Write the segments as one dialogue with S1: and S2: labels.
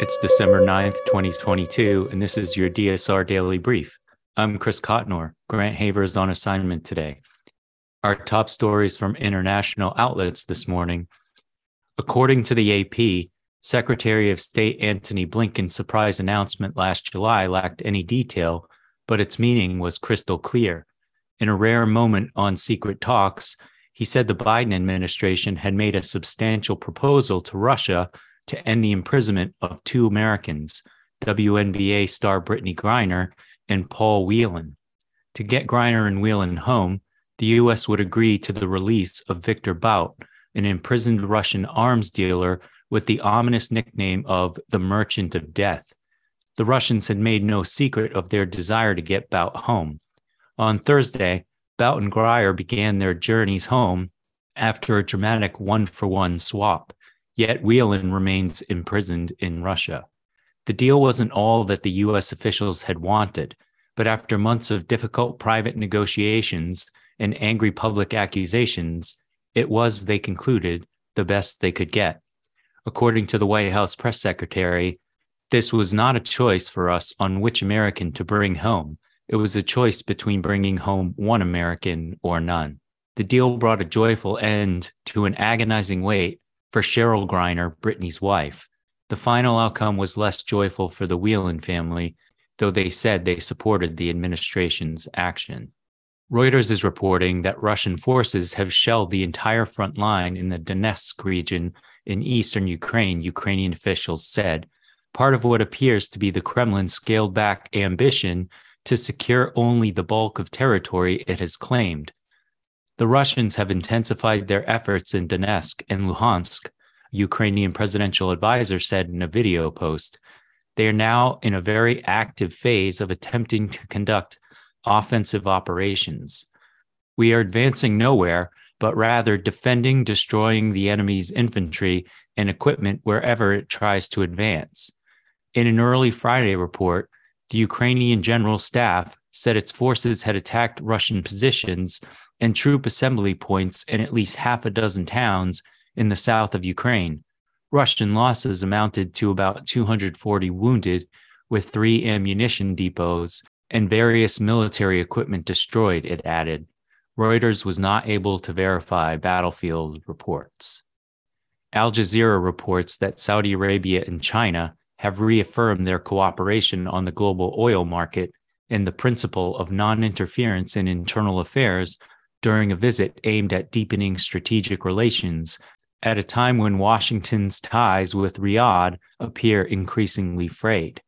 S1: It's December 9th, 2022, and this is your DSR Daily Brief. I'm Chris Cotnor. Grant Haver is on assignment today. Our top stories from international outlets this morning. According to the AP, Secretary of State Antony Blinken's surprise announcement last July lacked any detail, but its meaning was crystal clear. In a rare moment on secret talks, he said the Biden administration had made a substantial proposal to Russia to end the imprisonment of two Americans, WNBA star Brittney Griner and Paul Whelan. To get Griner and Whelan home, the U.S. would agree to the release of Victor Bout, an imprisoned Russian arms dealer with the ominous nickname of the Merchant of Death. The Russians had made no secret of their desire to get Bout home. On Thursday, Bout and Griner began their journeys home after a dramatic one for one swap. Yet Whelan remains imprisoned in Russia. The deal wasn't all that the U.S. officials had wanted, but after months of difficult private negotiations and angry public accusations, it was, they concluded, the best they could get. According to the White House press secretary, this was not a choice for us on which American to bring home. It was a choice between bringing home one American or none. The deal brought a joyful end to an agonizing wait for Cherelle Griner, Brittney's wife. The final outcome was less joyful for the Whelan family, though they said they supported the administration's action. Reuters is reporting that Russian forces have shelled the entire front line in the Donetsk region in eastern Ukraine, Ukrainian officials said, part of what appears to be the Kremlin's scaled back ambition to secure only the bulk of territory it has claimed. The Russians have intensified their efforts in Donetsk and Luhansk, Ukrainian presidential advisor said in a video post. They are now in a very active phase of attempting to conduct offensive operations. We are advancing nowhere, but rather defending, destroying the enemy's infantry and equipment wherever it tries to advance. In an early Friday report, the Ukrainian General Staff said its forces had attacked Russian positions and troop assembly points in at least half a dozen towns in the south of Ukraine. Russian losses amounted to about 240 wounded, with three ammunition depots and various military equipment destroyed, it added. Reuters was not able to verify battlefield reports. Al Jazeera reports that Saudi Arabia and China have reaffirmed their cooperation on the global oil market and the principle of non interference in internal affairs during a visit aimed at deepening strategic relations at a time when Washington's ties with Riyadh appear increasingly frayed.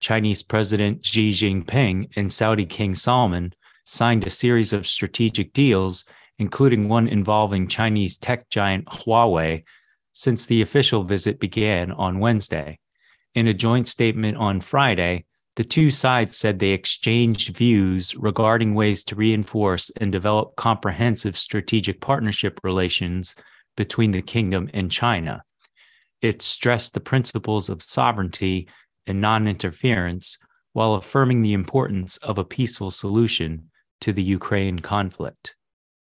S1: Chinese President Xi Jinping and Saudi King Salman signed a series of strategic deals, including one involving Chinese tech giant Huawei, since the official visit began on Wednesday. In a joint statement on Friday, the two sides said they exchanged views regarding ways to reinforce and develop comprehensive strategic partnership relations between the kingdom and China. It stressed the principles of sovereignty and non interference while affirming the importance of a peaceful solution to the Ukraine conflict.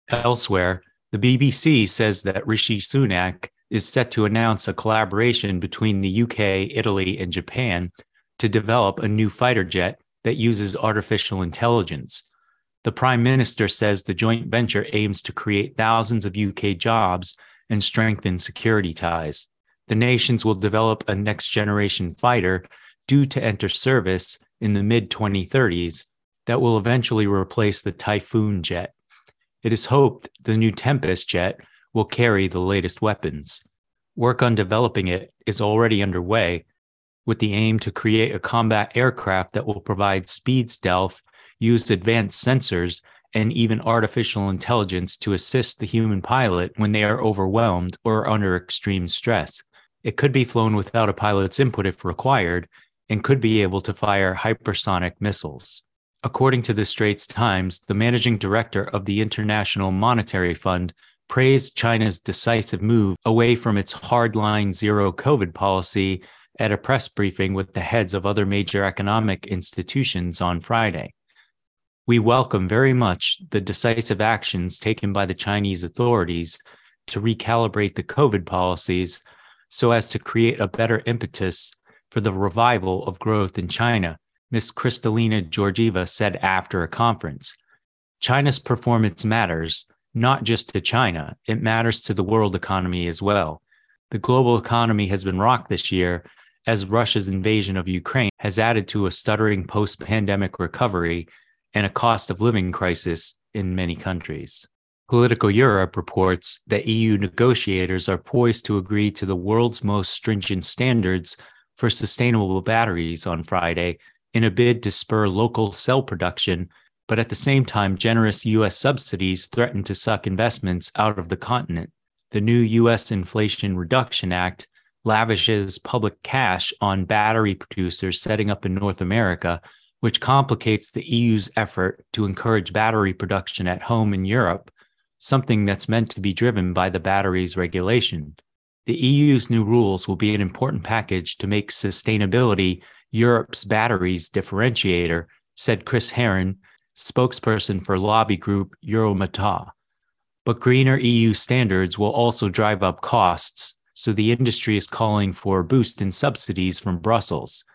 S1: Elsewhere, the BBC says that Rishi Sunak is set to announce a collaboration between the UK, Italy, and Japan to develop a new fighter jet that uses artificial intelligence. The Prime Minister says the joint venture aims to create thousands of UK jobs and strengthen security ties. The nations will develop a next generation fighter due to enter service in the mid 2030s that will eventually replace the Typhoon jet. It is hoped the new Tempest jet will carry the latest weapons. Work on developing it is already underway with the aim to create a combat aircraft that will provide speed stealth, use advanced sensors, and even artificial intelligence to assist the human pilot when they are overwhelmed or under extreme stress. It could be flown without a pilot's input if required and could be able to fire hypersonic missiles. According to the Straits Times, the managing director of the International Monetary Fund praised China's decisive move away from its hardline zero COVID policy at a press briefing with the heads of other major economic institutions on Friday. We welcome very much the decisive actions taken by the Chinese authorities to recalibrate the COVID policies so as to create a better impetus for the revival of growth in China, Ms. Kristalina Georgieva said after a conference. China's performance matters, not just to China, it matters to the world economy as well. The global economy has been rocked this year as Russia's invasion of Ukraine has added to a stuttering post pandemic recovery and a cost of living crisis in many countries. Politico Europe reports that EU negotiators are poised to agree to the world's most stringent standards for sustainable batteries on Friday in a bid to spur local cell production, but at the same time, generous US subsidies threaten to suck investments out of the continent. The new US Inflation Reduction Act lavishes public cash on battery producers setting up in North America, which complicates the EU's effort to encourage battery production at home in Europe, something that's meant to be driven by the batteries regulation. The EU's new rules will be an important package to make sustainability Europe's batteries differentiator, said Chris Heron, spokesperson for lobby group Eurometaux. But greener EU standards will also drive up costs, so the industry is calling for a boost in subsidies from Brussels.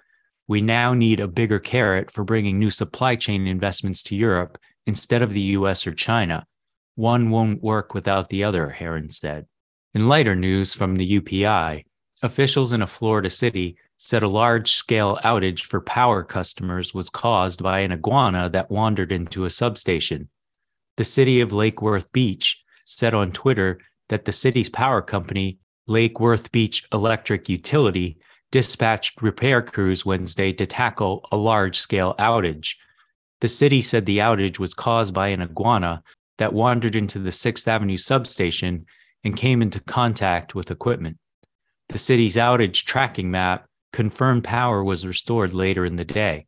S1: We now need a bigger carrot for bringing new supply chain investments to Europe instead of the US or China. One won't work without the other, Heron said. In lighter news from the UPI, officials in a Florida city said a large scale outage for power customers was caused by an iguana that wandered into a substation. The city of Lake Worth Beach said on Twitter that the city's power company Lake Worth Beach Electric Utility dispatched repair crews Wednesday to tackle a large scale outage. The city said the outage was caused by an iguana that wandered into the 6th Avenue substation and came into contact with equipment. The city's outage tracking map confirmed power was restored later in the day.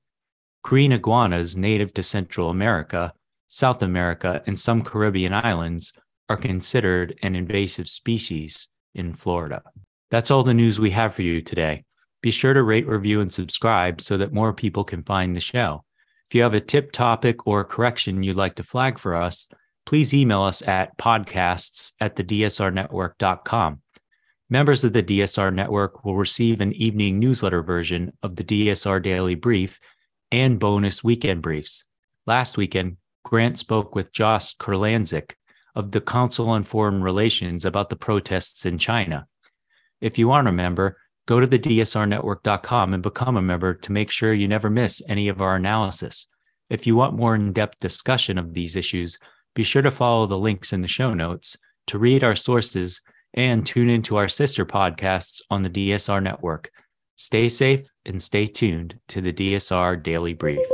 S1: Green iguanas native to Central America, South America, and some Caribbean islands are considered an invasive species in Florida. That's all the news we have for you today. Be sure to rate, review, and subscribe so that more people can find the show. If you have a tip, topic, or correction you'd like to flag for us, please email us at podcasts at the dsrnetwork.com. Members of the DSR network will receive an evening newsletter version of the DSR Daily Brief and bonus weekend briefs. Last weekend, Grant spoke with Josh Kurlantzick, of the Council on Foreign Relations about the protests in China. If you aren't a member, go to the dsrnetwork.com and become a member to make sure you never miss any of our analysis. If you want more in depth discussion of these issues, be sure to follow the links in the show notes to read our sources and tune into our sister podcasts on the DSR network. Stay safe and stay tuned to the DSR Daily Brief.